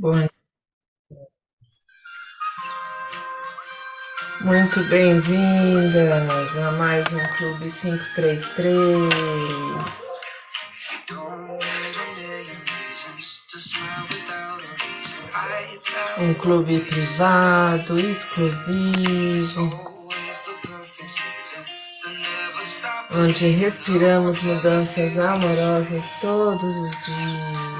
Bom, muito bem-vindas a mais um Clube 533. Um clube privado, exclusivo, onde respiramos mudanças amorosas todos os dias.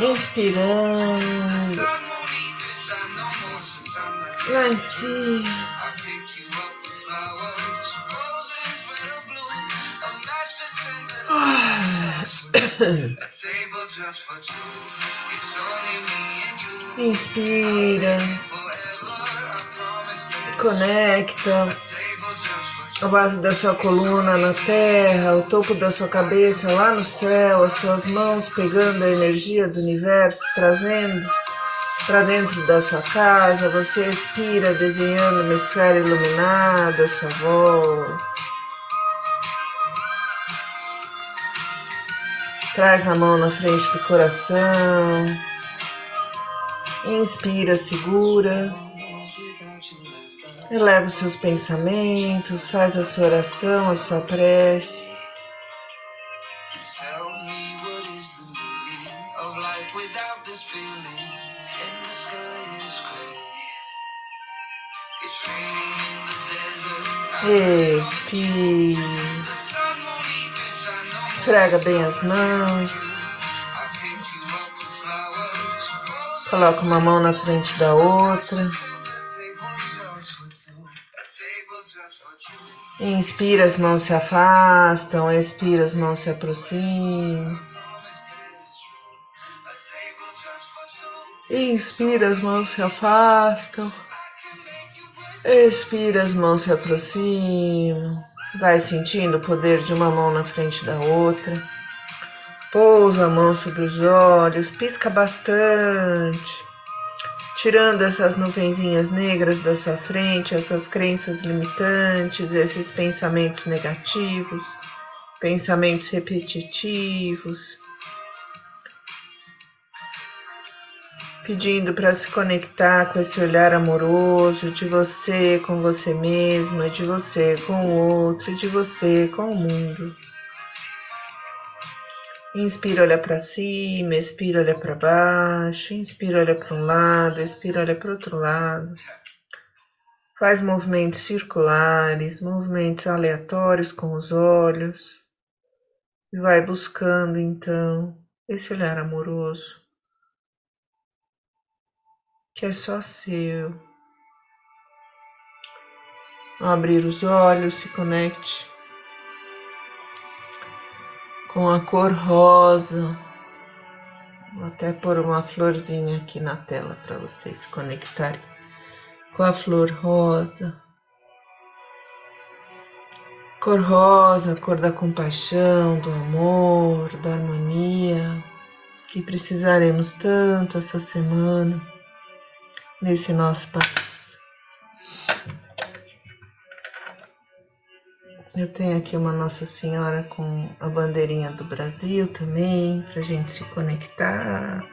Inspirando lá em cima. Ah. Inspira, conecta a base da sua coluna na terra, o topo da sua cabeça lá no céu, as suas mãos pegando a energia do universo, trazendo para dentro da sua casa. Você expira desenhando uma esfera iluminada sua volta. Traz a mão na frente do coração. Inspira, segura. Eleva os seus pensamentos, faz a sua oração, a sua prece. Respire. Esfrega bem as mãos. Coloca uma mão na frente da outra. Inspira, as mãos se afastam, expira, as mãos se aproximam. Inspira, as mãos se afastam. Expira, as mãos se aproximam. Vai sentindo o poder de uma mão na frente da outra. Pousa a mão sobre os olhos, pisca bastante tirando essas nuvenzinhas negras da sua frente, essas crenças limitantes, esses pensamentos negativos, pensamentos repetitivos, pedindo para se conectar com esse olhar amoroso de você com você mesma, de você com o outro, de você com o mundo. Inspira, olha para cima, expira, olha para baixo, inspira, olha para um lado, expira, olha para outro lado. Faz movimentos circulares, movimentos aleatórios com os olhos. E vai buscando então esse olhar amoroso, que é só seu. Ao abrir os olhos, se conecte com a cor rosa. Vou até pôr uma florzinha aqui na tela para vocês se conectarem com a flor rosa. Cor rosa, cor da compaixão, do amor, da harmonia, que precisaremos tanto essa semana nesse nosso país. Eu tenho aqui uma Nossa Senhora com a bandeirinha do Brasil também, para gente se conectar.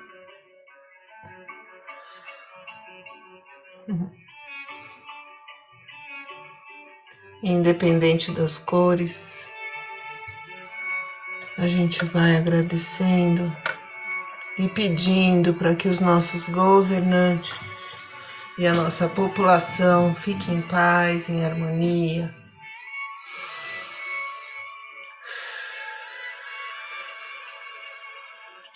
Independente das cores, a gente vai agradecendo e pedindo para que os nossos governantes e a nossa população fiquem em paz, em harmonia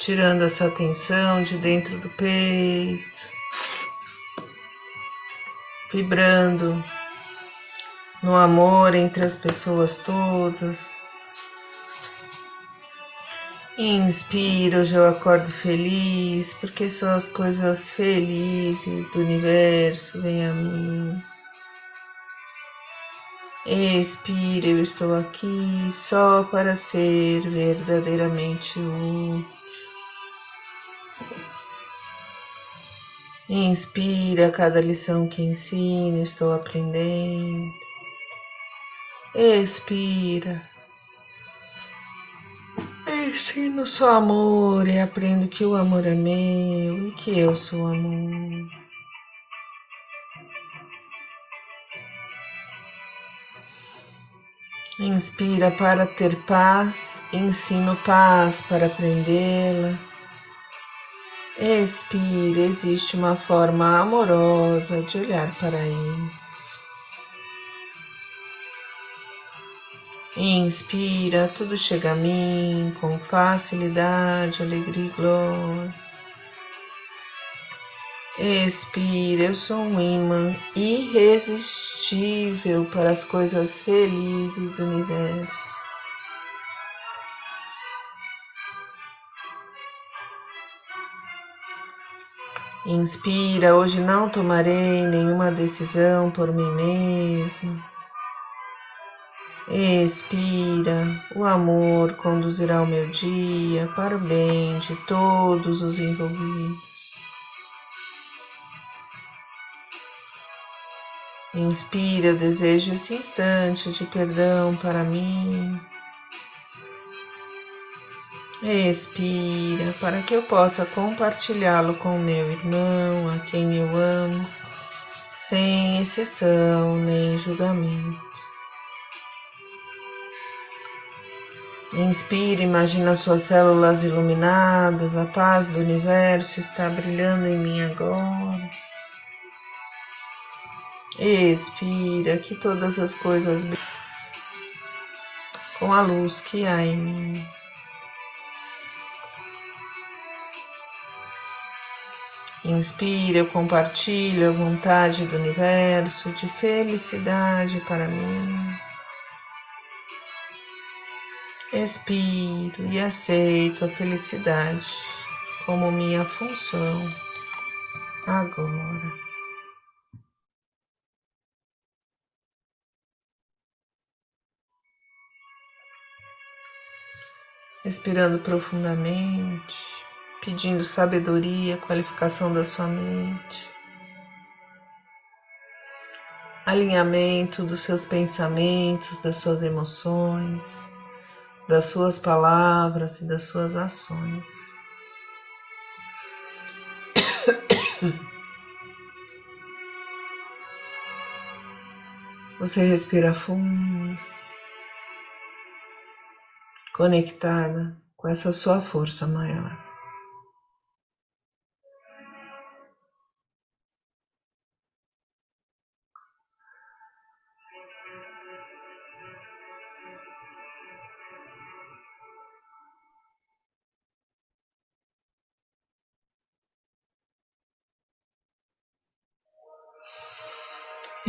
tirando essa tensão de dentro do peito, vibrando no amor entre as pessoas todas. Inspira, hoje eu acordo feliz, porque só as coisas felizes do universo vêm a mim. Expira, eu estou aqui só para ser verdadeiramente útil. Inspira cada lição que ensino, estou aprendendo. Expira. ensino só amor e aprendo que o amor é meu e que eu sou amor. Inspira para ter paz, ensino paz para aprendê-la. Expira, existe uma forma amorosa de olhar para ele. Inspira, tudo chega a mim com facilidade, alegria e glória. Expira, eu sou um imã irresistível para as coisas felizes do universo. Inspira, hoje não tomarei nenhuma decisão por mim mesmo. Expira, o amor conduzirá o meu dia para o bem de todos os envolvidos. Inspira, desejo esse instante de perdão para mim. Expira, para que eu possa compartilhá-lo com meu irmão, a quem eu amo, sem exceção nem julgamento. Inspire, imagina suas células iluminadas, a paz do universo está brilhando em mim agora. Expira, que todas as coisas com a luz que há em mim. Inspira, eu compartilho a vontade do universo de felicidade para mim. Expiro e aceito a felicidade como minha função agora. Respirando profundamente, pedindo sabedoria, qualificação da sua mente, alinhamento dos seus pensamentos, das suas emoções das suas palavras e das suas ações. Você respira fundo, conectada com essa sua força maior.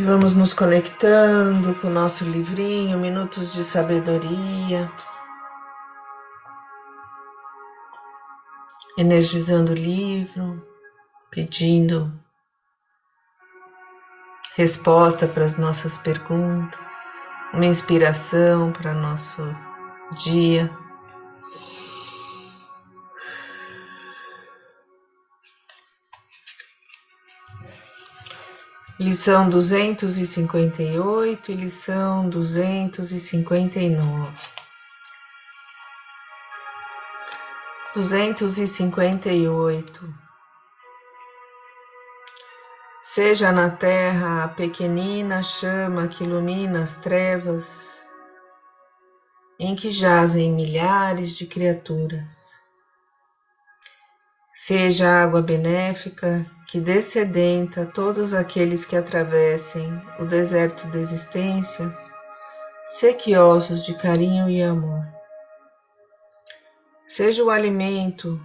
E vamos nos conectando com o nosso livrinho, Minutos de Sabedoria. Energizando o livro, pedindo resposta para as nossas perguntas, uma inspiração para nosso dia. Nove. Duzentos e cinquenta e oito. Seja na terra a pequenina chama que ilumina as trevas, em que jazem milhares de criaturas. Seja água benéfica que descedenta todos aqueles que atravessem o deserto da existência, sequiosos de carinho e amor. Seja o alimento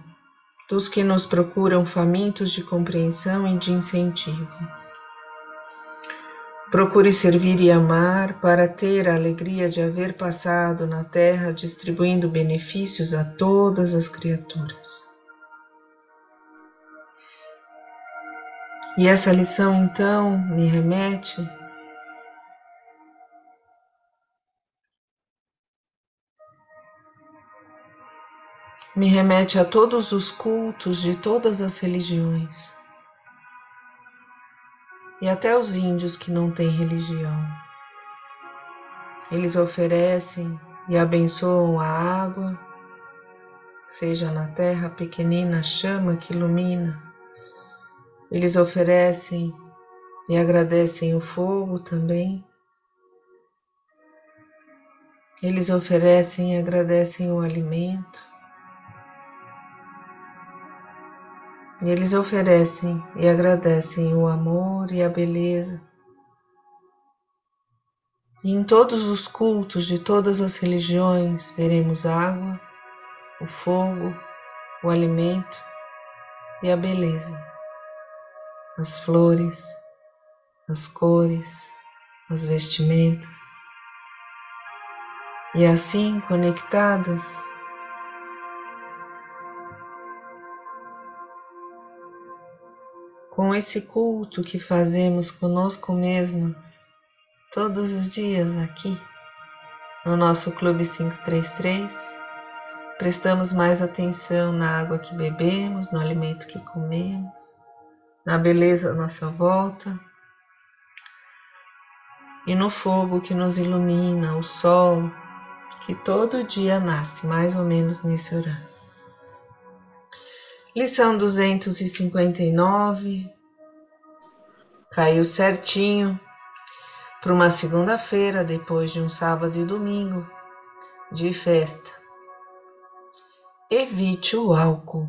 dos que nos procuram famintos de compreensão e de incentivo. Procure servir e amar para ter a alegria de haver passado na terra distribuindo benefícios a todas as criaturas. E essa lição então me remete me remete a todos os cultos de todas as religiões e até os índios que não têm religião. Eles oferecem e abençoam a água, seja na terra pequenina chama que ilumina. Eles oferecem e agradecem o fogo também. Eles oferecem e agradecem o alimento. Eles oferecem e agradecem o amor e a beleza. E em todos os cultos de todas as religiões veremos água, o fogo, o alimento e a beleza, as flores, as cores, as vestimentas. E assim conectadas com esse culto que fazemos conosco mesmas todos os dias aqui no nosso Clube 533, prestamos mais atenção na água que bebemos, no alimento que comemos, na beleza à nossa volta e no fogo que nos ilumina, o sol que todo dia nasce mais ou menos nesse horário. Lição 259 caiu certinho para uma segunda-feira, depois de um sábado e domingo de festa. Evite o álcool.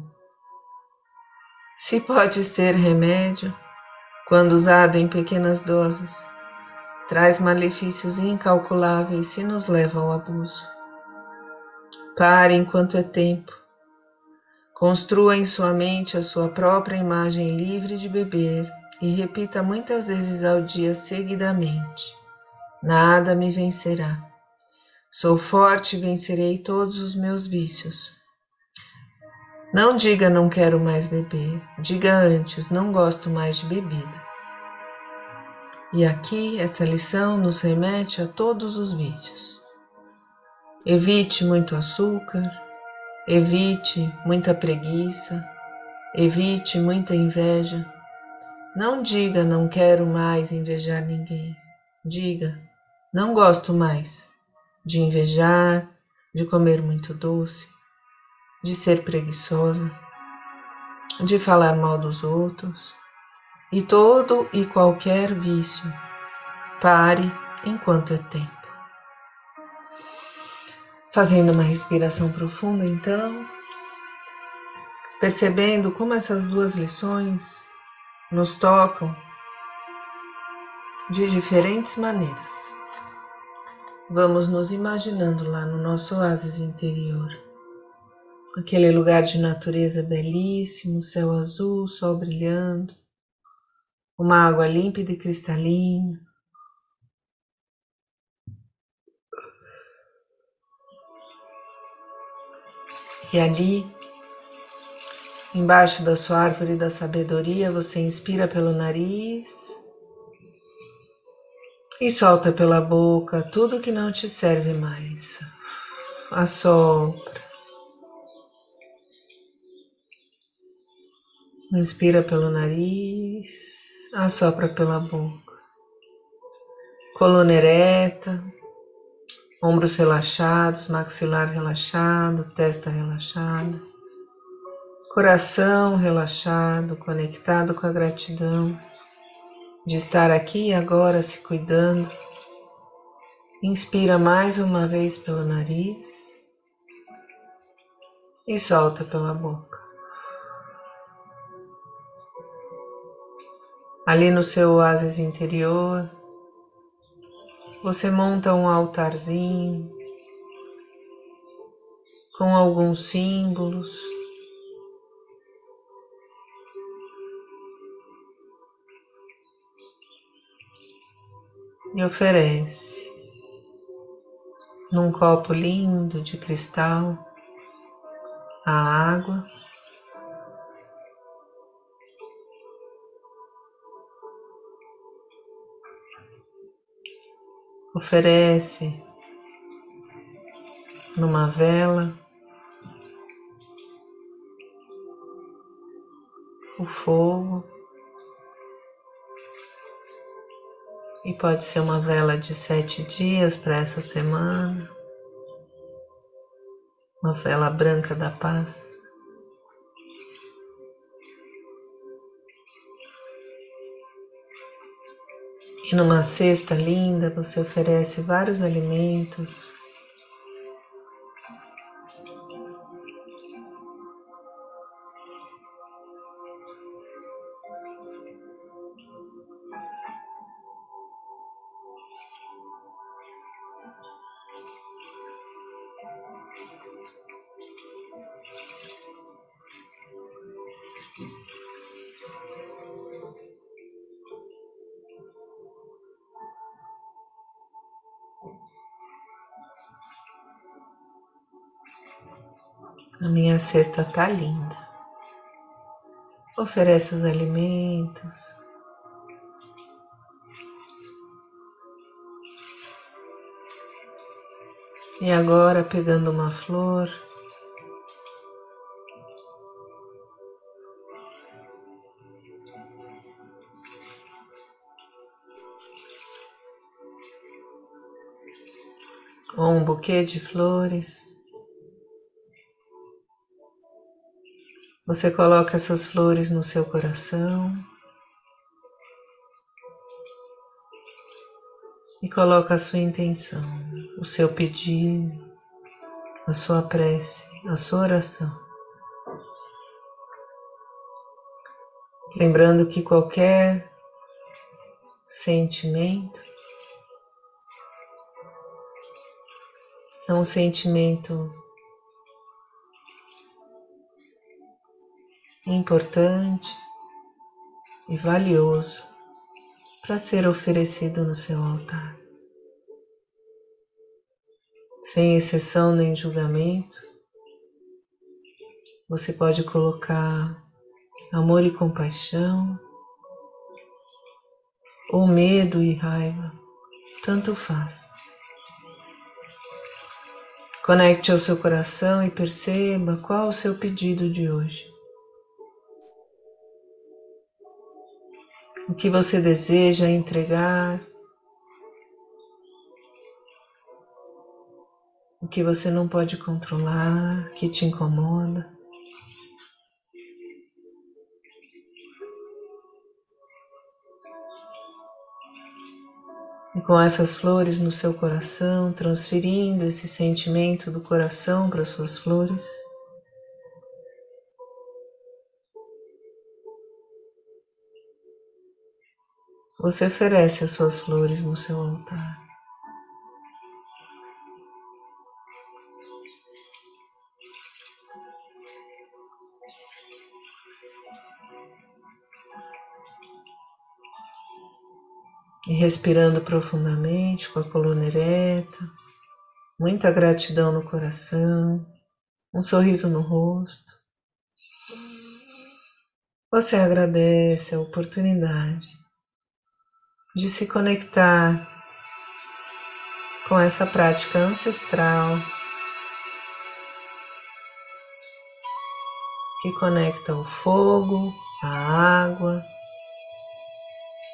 Se pode ser remédio, quando usado em pequenas doses, traz malefícios incalculáveis se nos leva ao abuso. Pare enquanto é tempo Construa em sua mente a sua própria imagem livre de beber e repita muitas vezes ao dia seguidamente: Nada me vencerá. Sou forte e vencerei todos os meus vícios. Não diga não quero mais beber, diga antes não gosto mais de bebida. E aqui essa lição nos remete a todos os vícios. Evite muito açúcar, Evite muita preguiça, evite muita inveja. Não diga não quero mais invejar ninguém. Diga não gosto mais de invejar, de comer muito doce, de ser preguiçosa, de falar mal dos outros e todo e qualquer vício. Pare enquanto é tempo. Fazendo uma respiração profunda, então, percebendo como essas duas lições nos tocam de diferentes maneiras. Vamos nos imaginando lá no nosso oásis interior, aquele lugar de natureza belíssimo, céu azul, sol brilhando, uma água límpida e cristalina, E ali, embaixo da sua árvore da sabedoria, você inspira pelo nariz e solta pela boca tudo que não te serve mais. Assopra. Inspira pelo nariz, assopra pela boca. Coluna ereta, ombros relaxados, maxilar relaxado, testa relaxada, coração relaxado, conectado com a gratidão de estar aqui e agora se cuidando. Inspira mais uma vez pelo nariz e solta pela boca. Ali no seu oásis interior, você monta um altarzinho com alguns símbolos. E oferece num copo lindo de cristal a água oferece numa vela o fogo e pode ser uma vela de sete dias para essa semana. uma vela branca da paz. E numa cesta linda você oferece vários alimentos. Cesta tá linda. Oferece os alimentos. E agora pegando uma flor, ou um buquê de flores. Você coloca essas flores no seu coração e coloca a sua intenção, o seu pedido, a sua prece, a sua oração. Lembrando que qualquer sentimento é um sentimento importante e valioso para ser oferecido no seu altar. Sem exceção nem julgamento, você pode colocar amor e compaixão, ou medo e raiva, tanto faz. Conecte ao seu coração e perceba qual o seu pedido de hoje. O que você deseja entregar, o que você não pode controlar, que te incomoda. E com essas flores no seu coração, transferindo esse sentimento do coração para suas flores. Você oferece as suas flores no seu altar. E respirando profundamente com a coluna ereta, muita gratidão no coração, um sorriso no rosto. Você agradece a oportunidade de se conectar com essa prática ancestral que conecta o fogo, a água,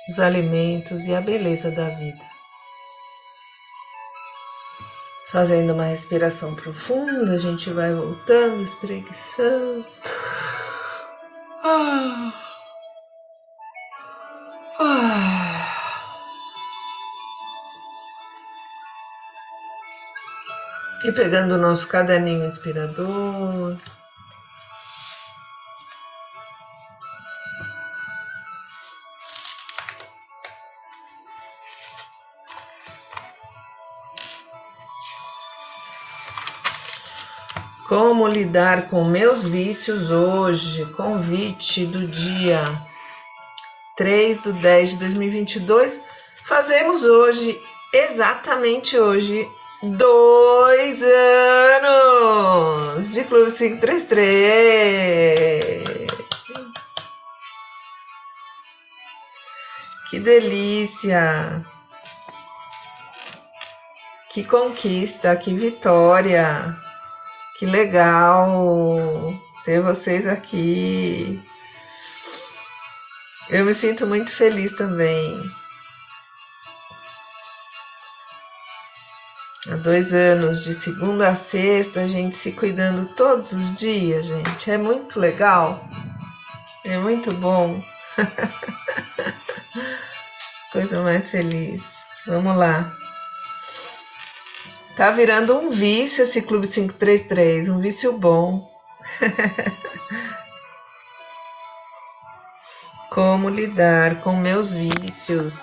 os alimentos e a beleza da vida. Fazendo uma respiração profunda, a gente vai voltando, espreguiçando. Ah. E pegando o nosso caderninho inspirador. Como lidar com meus vícios hoje? Convite do dia 3 de 10 de 2022. Fazemos hoje, exatamente hoje, dois anos de Clube 533. Que delícia! Que conquista, que vitória! Que legal ter vocês aqui. Eu me sinto muito feliz também. Há dois anos, de segunda a sexta, a gente se cuidando todos os dias, gente. É muito legal. É muito bom. Coisa mais feliz. Vamos lá. Tá virando um vício esse Clube 533, um vício bom. Como lidar com meus vícios?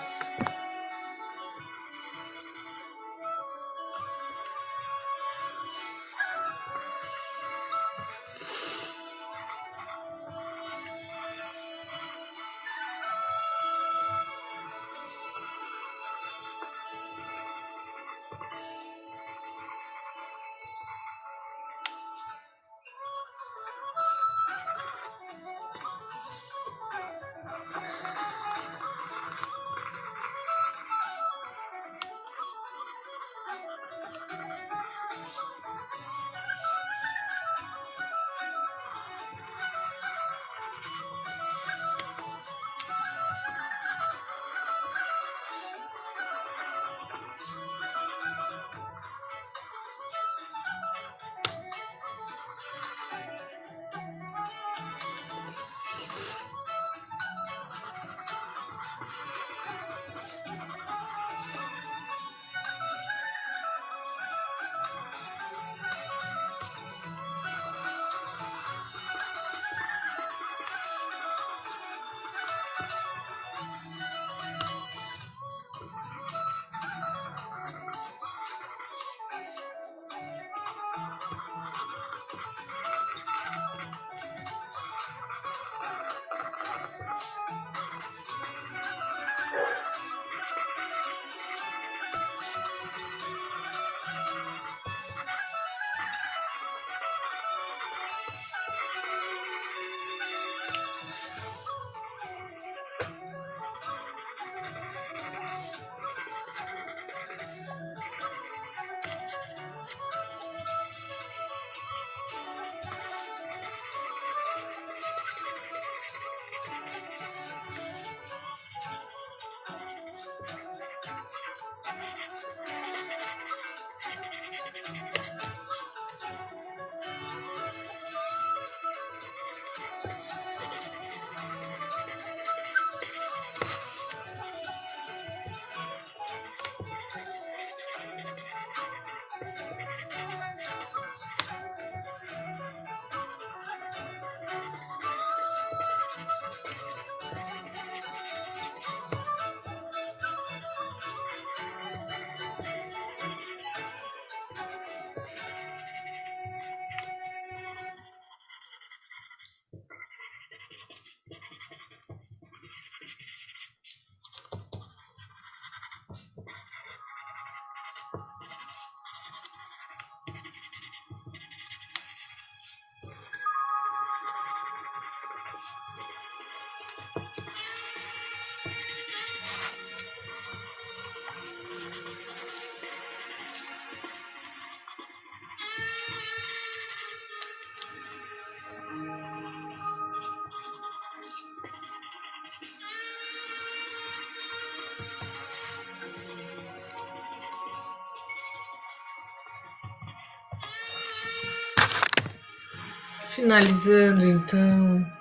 Finalizando então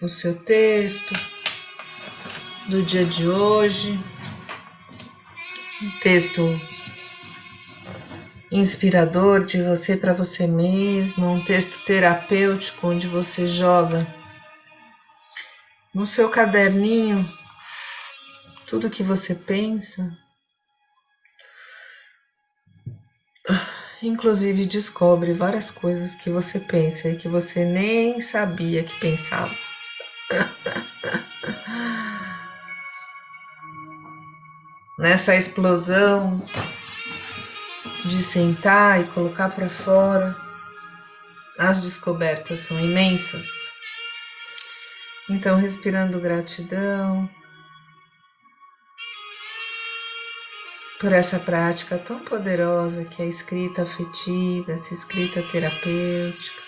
o seu texto do dia de hoje, um texto inspirador de você para você mesmo, um texto terapêutico onde você joga no seu caderninho tudo que você pensa, inclusive descobre várias coisas que você pensa e que você nem sabia que pensava. Nessa explosão de sentar e colocar para fora, as descobertas são imensas. Então, respirando gratidão, por essa prática tão poderosa que é a escrita afetiva, essa escrita terapêutica.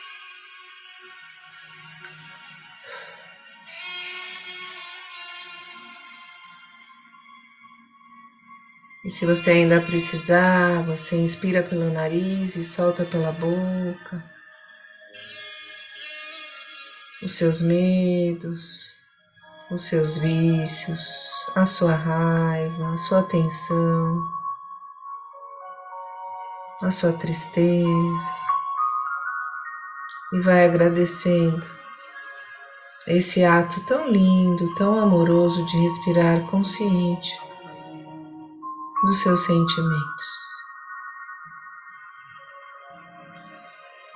E se você ainda precisar, você inspira pelo nariz e solta pela boca. Os seus medos, os seus vícios, a sua raiva, a sua tensão, a sua tristeza. E vai agradecendo esse ato tão lindo, tão amoroso de respirar consciente dos seus sentimentos.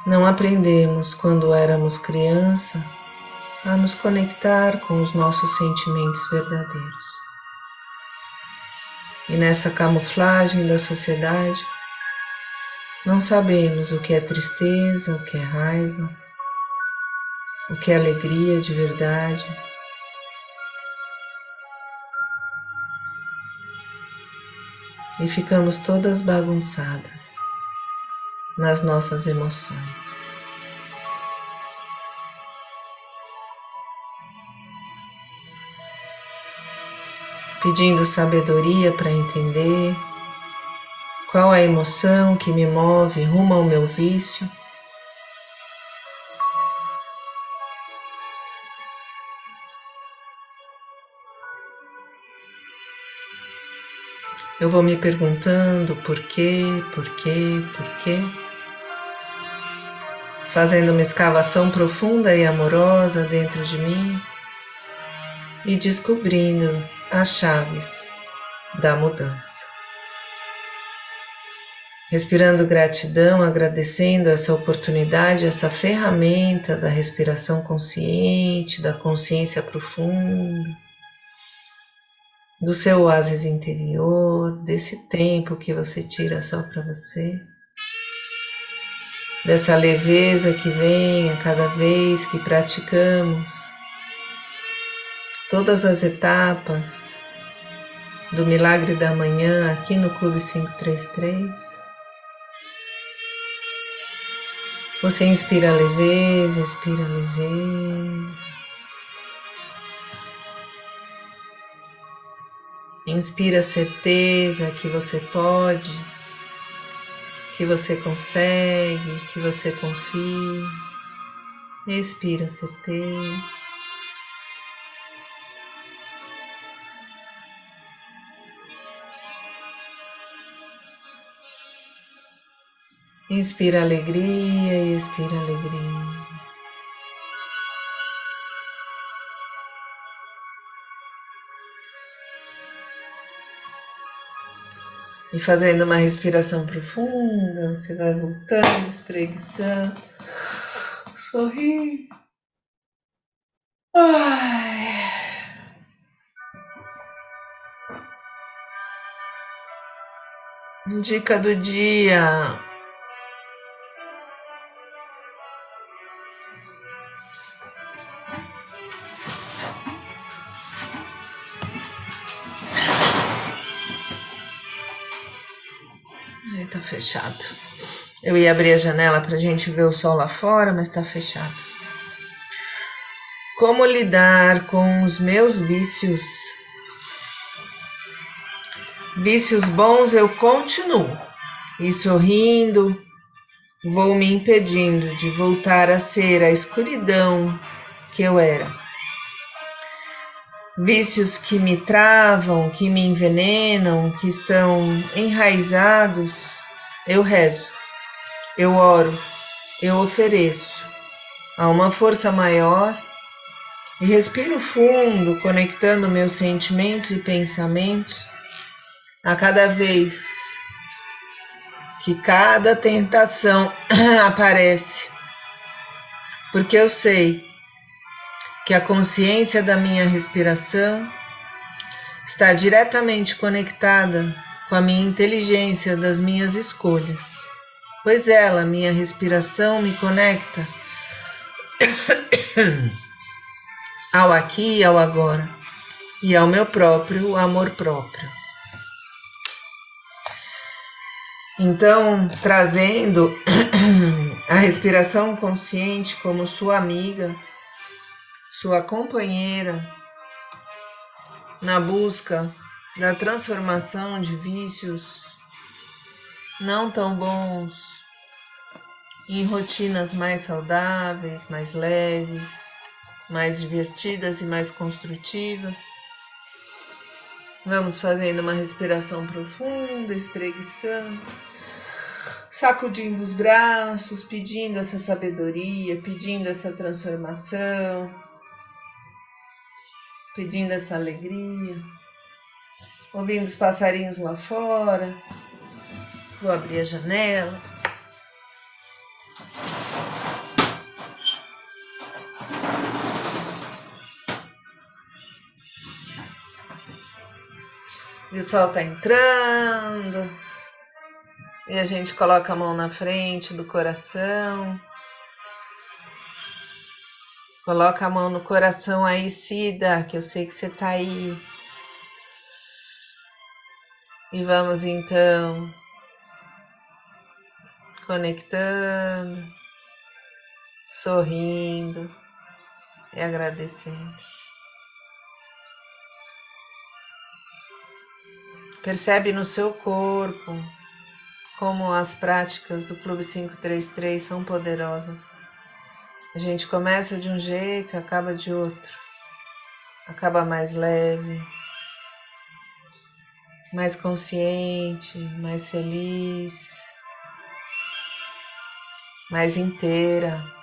Não aprendemos quando éramos criança a nos conectar com os nossos sentimentos verdadeiros. E nessa camuflagem da sociedade, não sabemos o que é tristeza, o que é raiva, o que é alegria de verdade e ficamos todas bagunçadas nas nossas emoções. Pedindo sabedoria para entender qual a emoção que me move rumo ao meu vício Eu vou me perguntando por quê, por quê, por quê. Fazendo uma escavação profunda e amorosa dentro de mim e descobrindo as chaves da mudança. Respirando gratidão, agradecendo essa oportunidade, essa ferramenta da respiração consciente, da consciência profunda do seu oásis interior, desse tempo que você tira só para você, dessa leveza que vem a cada vez que praticamos todas as etapas do Milagre da Manhã aqui no Clube 533. Você inspira leveza, expira leveza. Inspira certeza que você pode, que você consegue, que você confia. Expira certeza. Inspira alegria e expira alegria. E fazendo uma respiração profunda, você vai voltando, espreguiçando, sorri. Ai. Dica do dia. Fechado. Eu ia abrir a janela para a gente ver o sol lá fora, mas tá fechado. Como lidar com os meus vícios? Vícios bons eu continuo e sorrindo, vou me impedindo de voltar a ser a escuridão que eu era vícios que me travam, que me envenenam, que estão enraizados, eu rezo, eu oro, eu ofereço. A uma força maior. E respiro fundo, conectando meus sentimentos e pensamentos a cada vez que cada tentação aparece, porque eu sei que a consciência da minha respiração está diretamente conectada com a minha inteligência das minhas escolhas, pois ela, minha respiração, me conecta ao aqui e ao agora e ao meu próprio amor próprio. Então, trazendo a respiração consciente como sua amiga, sua companheira na busca da transformação de vícios não tão bons em rotinas mais saudáveis, mais leves, mais divertidas e mais construtivas. Vamos fazendo uma respiração profunda, espreguiçando, sacudindo os braços, pedindo essa sabedoria, pedindo essa transformação, pedindo essa alegria, ouvindo os passarinhos lá fora. Vou abrir a janela. E o sol tá entrando. E a gente coloca a mão na frente do coração. Coloca a mão no coração aí, Cida, que eu sei que você tá aí. E vamos então conectando, sorrindo e agradecendo. Percebe no seu corpo como as práticas do Clube 533 são poderosas. A gente começa de um jeito acaba de outro. Acaba mais leve, mais consciente, mais feliz, mais inteira.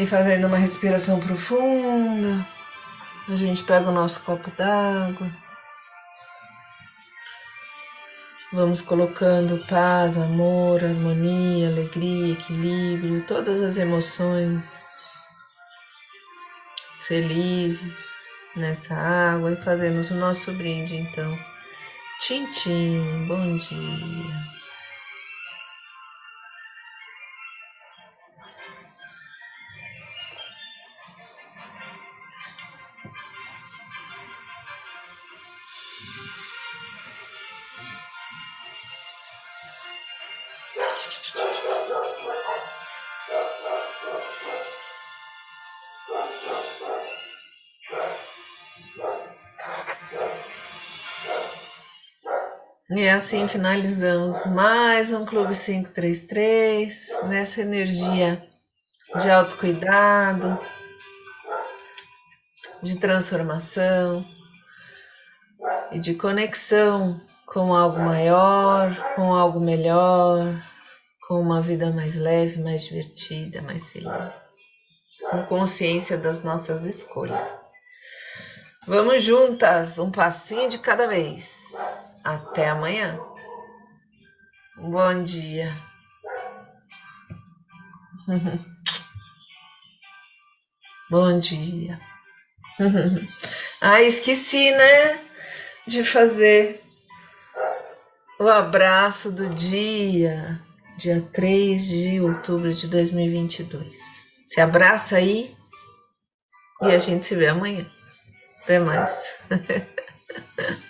E fazendo uma respiração profunda, a gente pega o nosso copo d'água. Vamos colocando paz, amor, harmonia, alegria, equilíbrio, todas as emoções felizes nessa água e fazemos o nosso brinde então. Tchim, tchim, bom dia. E assim finalizamos mais um Clube 533 nessa energia de autocuidado, de transformação e de conexão com algo maior, com algo melhor, com uma vida mais leve, mais divertida, mais feliz, com consciência das nossas escolhas. Vamos juntas, um passinho de cada vez. Até amanhã. Bom dia. Bom dia. ah, esqueci, né? De fazer o abraço do dia, dia 3 de outubro de 2022. Se abraça aí e a gente se vê amanhã. Até mais.